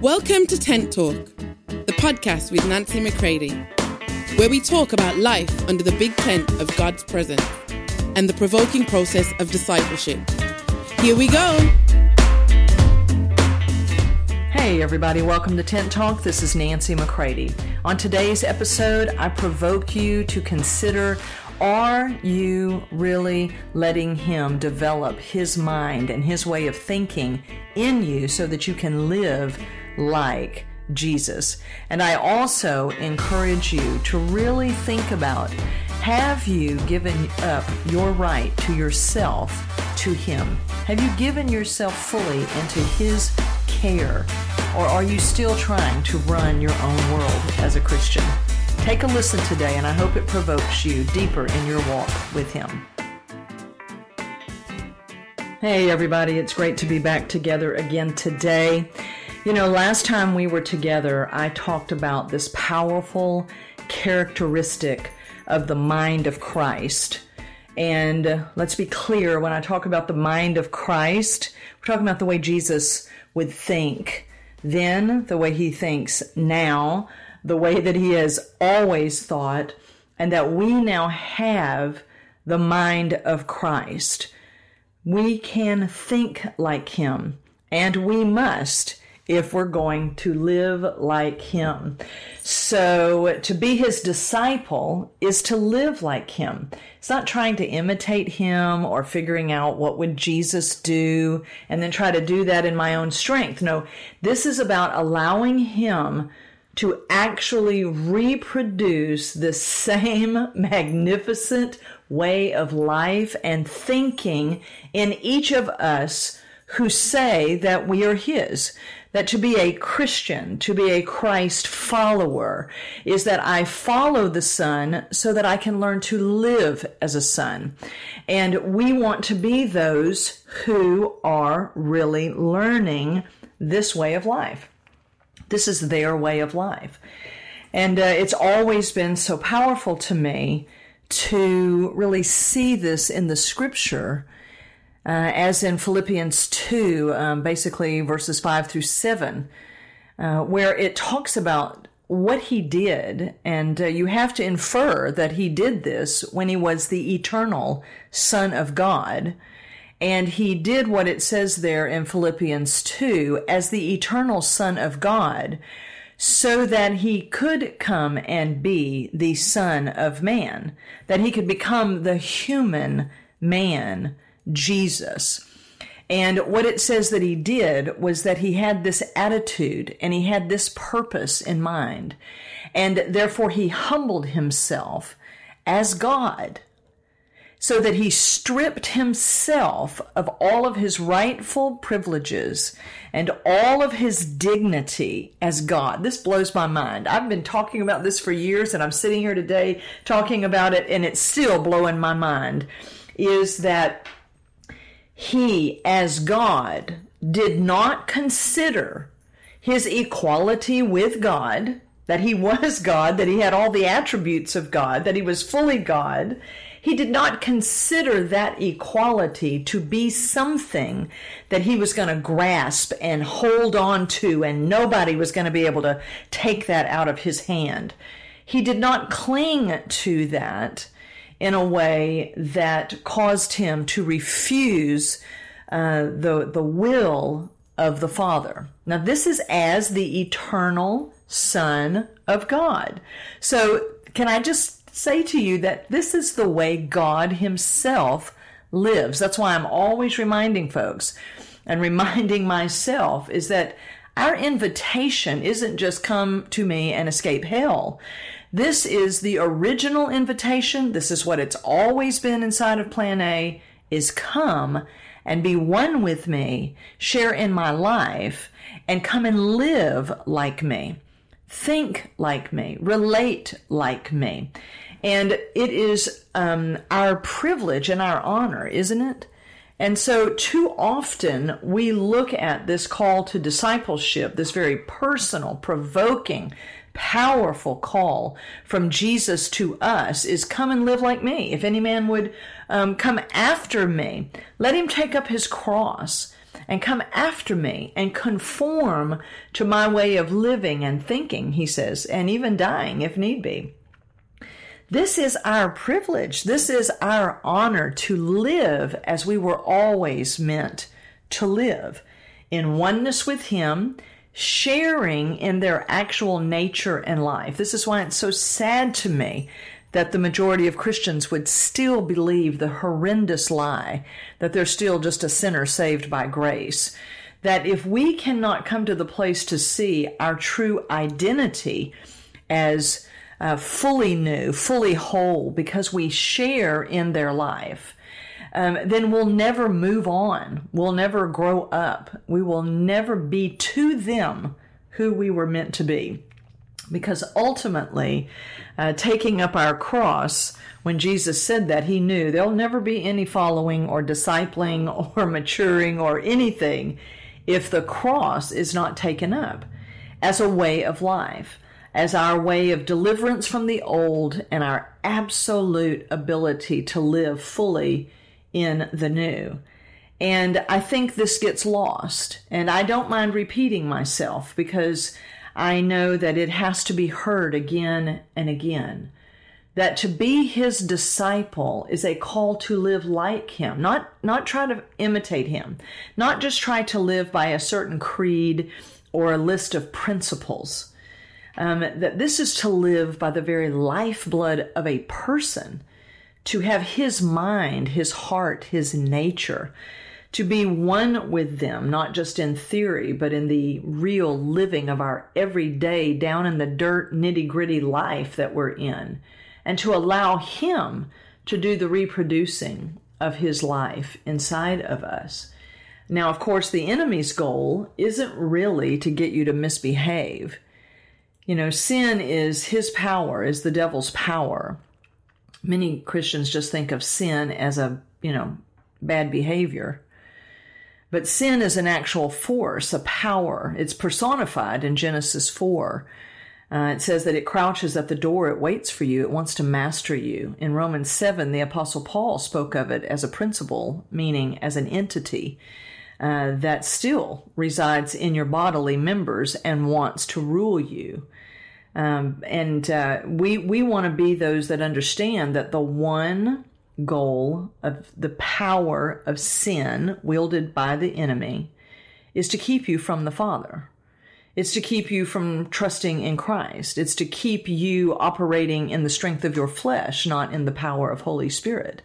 Welcome to Tent Talk, the podcast with Nancy McCready, where we talk about life under the big tent of God's presence and the provoking process of discipleship. Here we go. Hey, everybody, welcome to Tent Talk. This is Nancy McCready. On today's episode, I provoke you to consider are you really letting Him develop His mind and His way of thinking in you so that you can live like Jesus? And I also encourage you to really think about have you given up your right to yourself to Him? Have you given yourself fully into His care? Or are you still trying to run your own world as a Christian? Take a listen today, and I hope it provokes you deeper in your walk with Him. Hey, everybody, it's great to be back together again today. You know, last time we were together, I talked about this powerful characteristic of the mind of Christ. And let's be clear when I talk about the mind of Christ, we're talking about the way Jesus would think then, the way he thinks now, the way that he has always thought, and that we now have the mind of Christ. We can think like him, and we must if we're going to live like him. So to be his disciple is to live like him. It's not trying to imitate him or figuring out what would Jesus do and then try to do that in my own strength. No, this is about allowing him to actually reproduce the same magnificent way of life and thinking in each of us who say that we are his that to be a Christian, to be a Christ follower, is that I follow the Son so that I can learn to live as a son. And we want to be those who are really learning this way of life. This is their way of life. And uh, it's always been so powerful to me to really see this in the scripture uh, as in Philippians 2, um, basically verses 5 through 7, uh, where it talks about what he did, and uh, you have to infer that he did this when he was the eternal Son of God. And he did what it says there in Philippians 2 as the eternal Son of God, so that he could come and be the Son of Man, that he could become the human man Jesus. And what it says that he did was that he had this attitude and he had this purpose in mind. And therefore he humbled himself as God so that he stripped himself of all of his rightful privileges and all of his dignity as God. This blows my mind. I've been talking about this for years and I'm sitting here today talking about it and it's still blowing my mind is that he, as God, did not consider his equality with God, that he was God, that he had all the attributes of God, that he was fully God. He did not consider that equality to be something that he was going to grasp and hold on to, and nobody was going to be able to take that out of his hand. He did not cling to that in a way that caused him to refuse uh, the, the will of the Father. Now, this is as the eternal Son of God. So, can I just say to you that this is the way God Himself lives? That's why I'm always reminding folks and reminding myself is that our invitation isn't just come to me and escape hell. This is the original invitation. This is what it's always been inside of Plan A is come and be one with me, share in my life, and come and live like me. Think like me, relate like me. And it is um, our privilege and our honor, isn't it? And so, too often, we look at this call to discipleship, this very personal, provoking, powerful call from Jesus to us is come and live like me. If any man would um, come after me, let him take up his cross and come after me and conform to my way of living and thinking, he says, and even dying if need be. This is our privilege. This is our honor to live as we were always meant to live in oneness with Him, sharing in their actual nature and life. This is why it's so sad to me that the majority of Christians would still believe the horrendous lie that they're still just a sinner saved by grace. That if we cannot come to the place to see our true identity as uh, fully new, fully whole, because we share in their life, um, then we'll never move on. We'll never grow up. We will never be to them who we were meant to be. Because ultimately, uh, taking up our cross, when Jesus said that, he knew there'll never be any following or discipling or maturing or anything if the cross is not taken up as a way of life, as our way of deliverance from the old and our absolute ability to live fully in the new. And I think this gets lost. And I don't mind repeating myself because I know that it has to be heard again and again. That to be his disciple is a call to live like him, not, not try to imitate him, not just try to live by a certain creed or a list of principles. Um, that this is to live by the very lifeblood of a person, to have his mind, his heart, his nature, to be one with them, not just in theory, but in the real living of our everyday, down in the dirt, nitty gritty life that we're in, and to allow Him to do the reproducing of His life inside of us. Now, of course, the enemy's goal isn't really to get you to misbehave. You know, sin is his power, is the devil's power. Many Christians just think of sin as a, you know, bad behavior. But sin is an actual force, a power. It's personified in Genesis 4. Uh, it says that it crouches at the door, it waits for you, it wants to master you. In Romans 7, the Apostle Paul spoke of it as a principle, meaning as an entity uh, that still resides in your bodily members and wants to rule you. Um, and uh, we we want to be those that understand that the one goal of the power of sin wielded by the enemy is to keep you from the Father. It's to keep you from trusting in Christ. It's to keep you operating in the strength of your flesh, not in the power of Holy Spirit.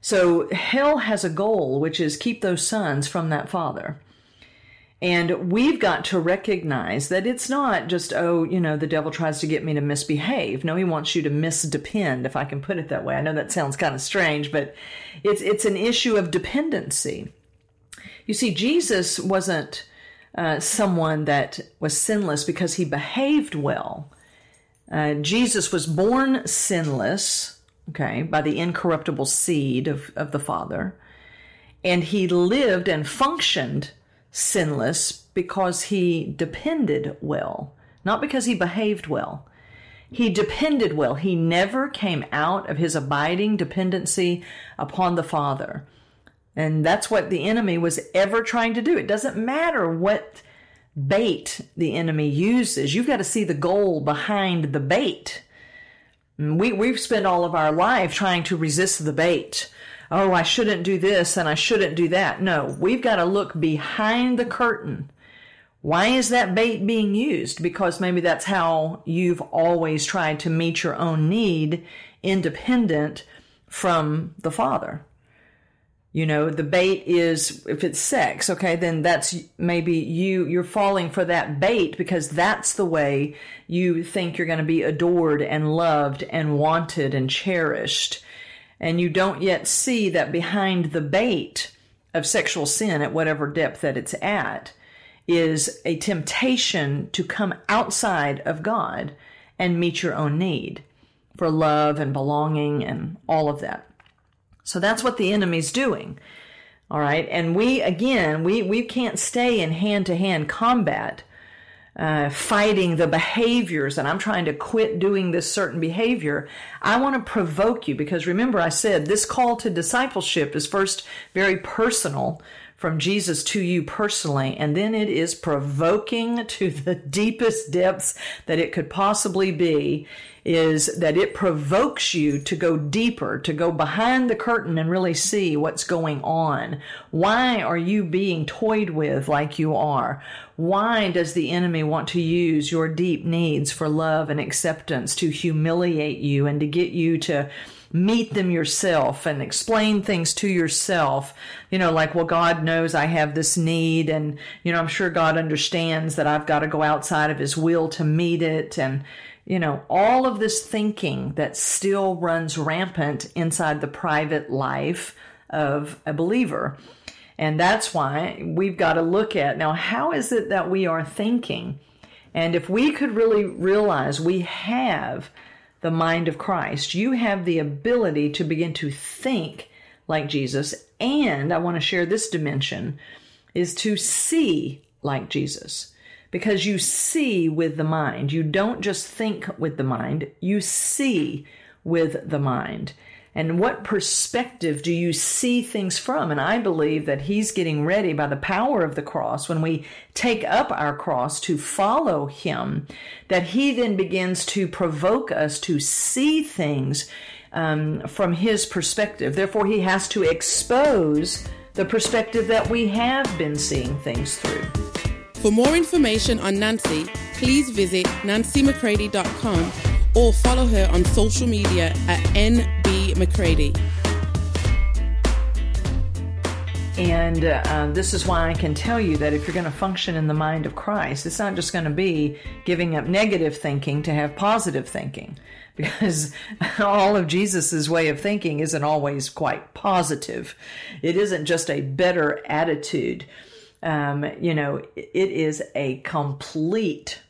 So hell has a goal, which is keep those sons from that Father. And we've got to recognize that it's not just, oh, you know, the devil tries to get me to misbehave. No, he wants you to misdepend, if I can put it that way. I know that sounds kind of strange, but it's, it's an issue of dependency. You see, Jesus wasn't uh, someone that was sinless because he behaved well. Uh, Jesus was born sinless, okay, by the incorruptible seed of, of the Father, and he lived and functioned sinless because he depended well, not because he behaved well. He depended well. He never came out of his abiding dependency upon the Father. And that's what the enemy was ever trying to do. It doesn't matter what bait the enemy uses, you've got to see the goal behind the bait. We, we've spent all of our life trying to resist the bait oh, I shouldn't do this and I shouldn't do that. No, we've got to look behind the curtain. Why is that bait being used? Because maybe that's how you've always tried to meet your own need independent from the Father. You know, the bait is if it's sex, okay, then that's maybe you you're falling for that bait because that's the way you think you're going to be adored and loved and wanted and cherished and you don't yet see that behind the bait of sexual sin at whatever depth that it's at is a temptation to come outside of God and meet your own need for love and belonging and all of that. So that's what the enemy's doing. All right. And we, again, we, we can't stay in hand to hand combat uh, fighting the behaviors and I'm trying to quit doing this certain behavior, I want to provoke you because remember, I said this call to discipleship is first very personal from Jesus to you personally, and then it is provoking to the deepest depths that it could possibly be, is that it provokes you to go deeper, to go behind the curtain and really see what's going on. Why are you being toyed with like you are? Why does the enemy want to use your deep needs for love and acceptance to humiliate you and to get you to meet them yourself and explain things to yourself. You know, like, well, God knows I have this need, and, you know, I'm sure God understands that I've got to go outside of His will to meet it. And, you know, all of this thinking that still runs rampant inside the private life of a believer. And that's why we've got to look at now, how is it that we are thinking? And if we could really realize we have the mind of Christ. You have the ability to begin to think like Jesus. And I want to share this dimension is to see like Jesus. Because you see with the mind. You don't just think with the mind, you see with the mind and what perspective do you see things from? And I believe that he's getting ready by the power of the cross when we take up our cross to follow him, that he then begins to provoke us to see things um, from his perspective. Therefore, he has to expose the perspective that we have been seeing things through. For more information on Nancy, please visit nancymccready.com or follow her on social media at NB McCready. And uh, this is why I can tell you that if you're going to function in the mind of Christ, it's not just going to be giving up negative thinking to have positive thinking, because all of Jesus's way of thinking isn't always quite positive. It isn't just a better attitude. Um, you know, it is a complete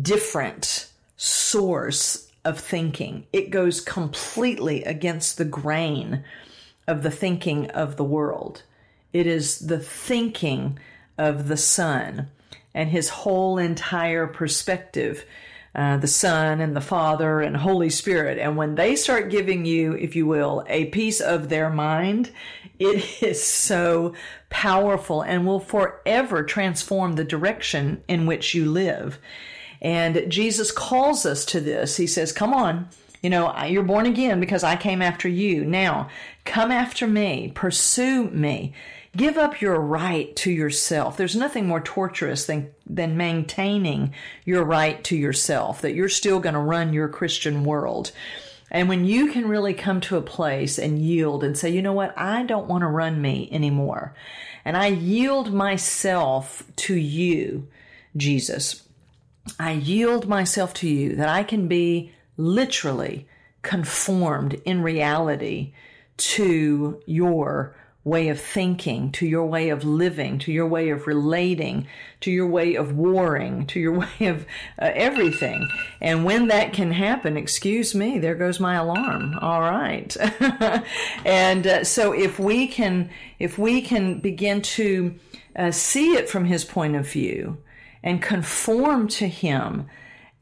different source of thinking. It goes completely against the grain of the thinking of the world. It is the thinking of the Son and his whole entire perspective. Uh, the Son and the Father and Holy Spirit. And when they start giving you, if you will, a piece of their mind, it is so powerful and will forever transform the direction in which you live. And Jesus calls us to this. He says, Come on, you know, you're born again because I came after you. Now, come after me, pursue me. Give up your right to yourself. There's nothing more torturous than, than maintaining your right to yourself, that you're still going to run your Christian world. And when you can really come to a place and yield and say, you know what, I don't want to run me anymore. And I yield myself to you, Jesus. I yield myself to you, that I can be literally conformed in reality to your way of thinking, to your way of living, to your way of relating, to your way of warring, to your way of uh, everything. And when that can happen, excuse me, there goes my alarm. All right. and uh, so if we can, if we can begin to uh, see it from his point of view, and conform to Him,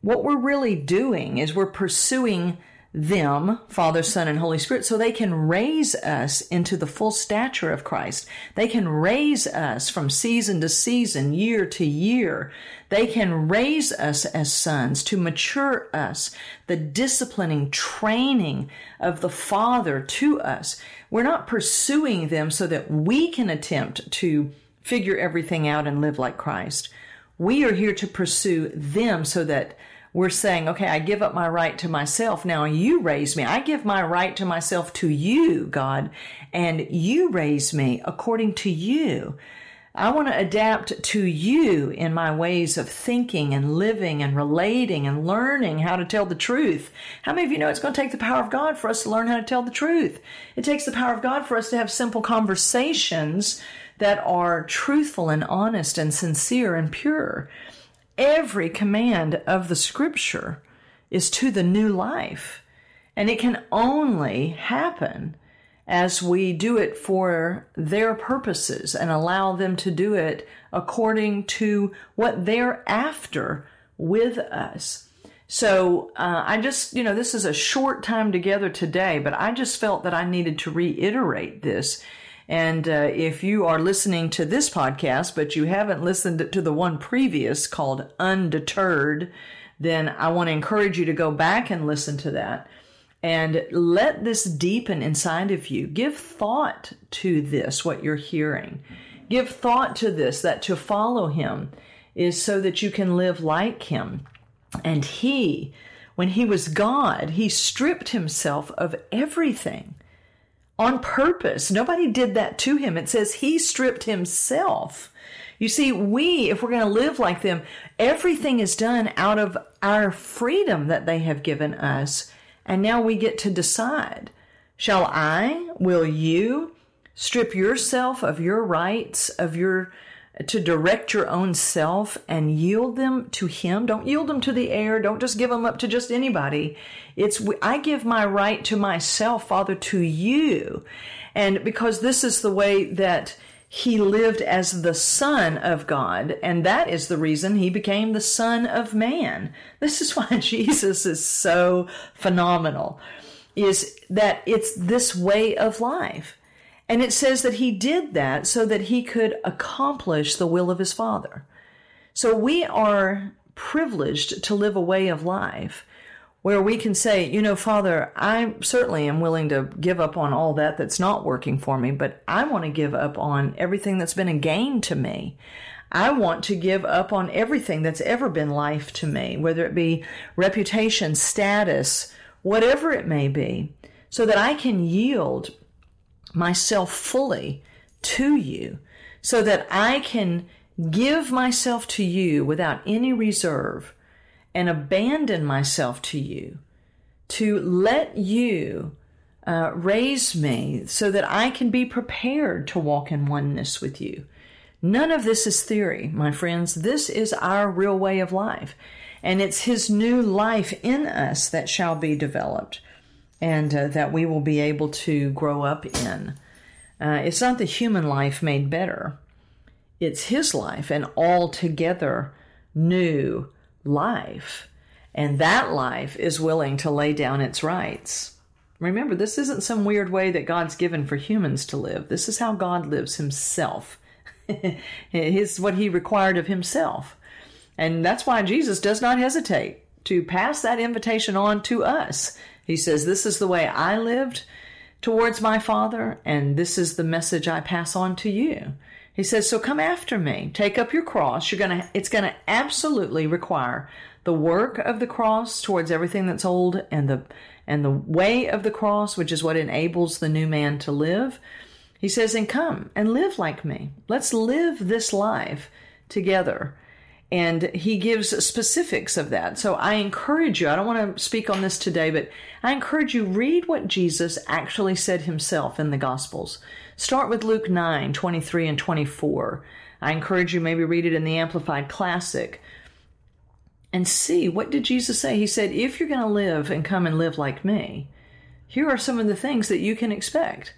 what we're really doing is we're pursuing them, Father, Son, and Holy Spirit, so they can raise us into the full stature of Christ. They can raise us from season to season, year to year. They can raise us as sons to mature us, the disciplining, training of the Father to us. We're not pursuing them so that we can attempt to figure everything out and live like Christ. We are here to pursue them so that we're saying, okay, I give up my right to myself. Now you raise me. I give my right to myself to you, God, and you raise me according to you. I want to adapt to you in my ways of thinking and living and relating and learning how to tell the truth. How many of you know it's going to take the power of God for us to learn how to tell the truth? It takes the power of God for us to have simple conversations that are truthful and honest and sincere and pure. Every command of the scripture is to the new life. And it can only happen as we do it for their purposes and allow them to do it according to what they're after with us. So uh, I just, you know, this is a short time together today, but I just felt that I needed to reiterate this And uh, if you are listening to this podcast, but you haven't listened to the one previous called Undeterred, then I want to encourage you to go back and listen to that and let this deepen inside of you. Give thought to this, what you're hearing. Give thought to this, that to follow him is so that you can live like him. And he, when he was God, he stripped himself of everything on purpose. Nobody did that to him. It says he stripped himself. You see, we, if we're going to live like them, everything is done out of our freedom that they have given us. And now we get to decide. Shall I, will you strip yourself of your rights, of your to direct your own self and yield them to him. Don't yield them to the air. Don't just give them up to just anybody. It's i give my right to myself father to you. And because this is the way that he lived as the son of god and that is the reason he became the son of man. This is why jesus is so phenomenal is that it's this way of life and it says that he did that so that he could accomplish the will of his Father. So we are privileged to live a way of life where we can say, you know, Father, I certainly am willing to give up on all that that's not working for me, but I want to give up on everything that's been a gain to me. I want to give up on everything that's ever been life to me, whether it be reputation, status, whatever it may be, so that I can yield myself fully to you so that I can give myself to you without any reserve and abandon myself to you to let you uh, raise me so that I can be prepared to walk in oneness with you. None of this is theory, my friends. This is our real way of life. And it's His new life in us that shall be developed and uh, that we will be able to grow up in. Uh, it's not the human life made better, it's his life, an altogether new life. And that life is willing to lay down its rights. Remember, this isn't some weird way that God's given for humans to live. This is how God lives himself. It's what he required of himself. And that's why Jesus does not hesitate to pass that invitation on to us. He says, This is the way I lived towards my Father, and this is the message I pass on to you. He says, So come after me, take up your cross. You're gonna it's gonna absolutely require the work of the cross towards everything that's old and the and the way of the cross, which is what enables the new man to live. He says, and come and live like me. Let's live this life together and he gives specifics of that. So I encourage you, I don't want to speak on this today, but I encourage you read what Jesus actually said himself in the Gospels. Start with Luke 9, 23 and 24. I encourage you maybe read it in the Amplified Classic and see what did Jesus say? He said, if you're going to live and come and live like me, here are some of the things that you can expect.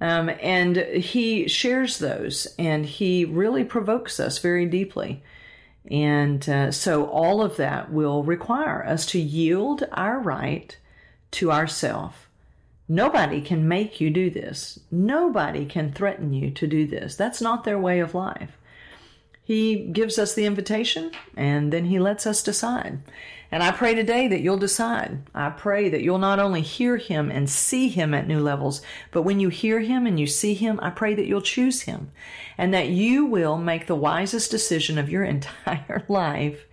Um, and he shares those and he really provokes us very deeply. And uh, so all of that will require us to yield our right to ourself. Nobody can make you do this. Nobody can threaten you to do this. That's not their way of life. He gives us the invitation and then he lets us decide. And I pray today that you'll decide. I pray that you'll not only hear him and see him at new levels, but when you hear him and you see him, I pray that you'll choose him and that you will make the wisest decision of your entire life,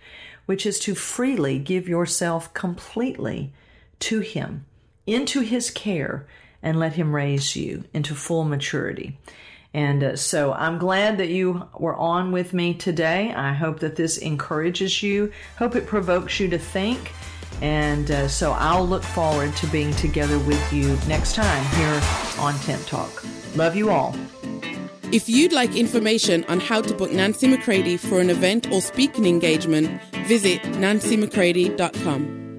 which is to freely give yourself completely to him, into his care, and let him raise you into full maturity. And uh, so I'm glad that you were on with me today. I hope that this encourages you, hope it provokes you to think. And uh, so I'll look forward to being together with you next time here on Tent Talk. Love you all. If you'd like information on how to book Nancy McCready for an event or speaking engagement, visit nancymccready.com.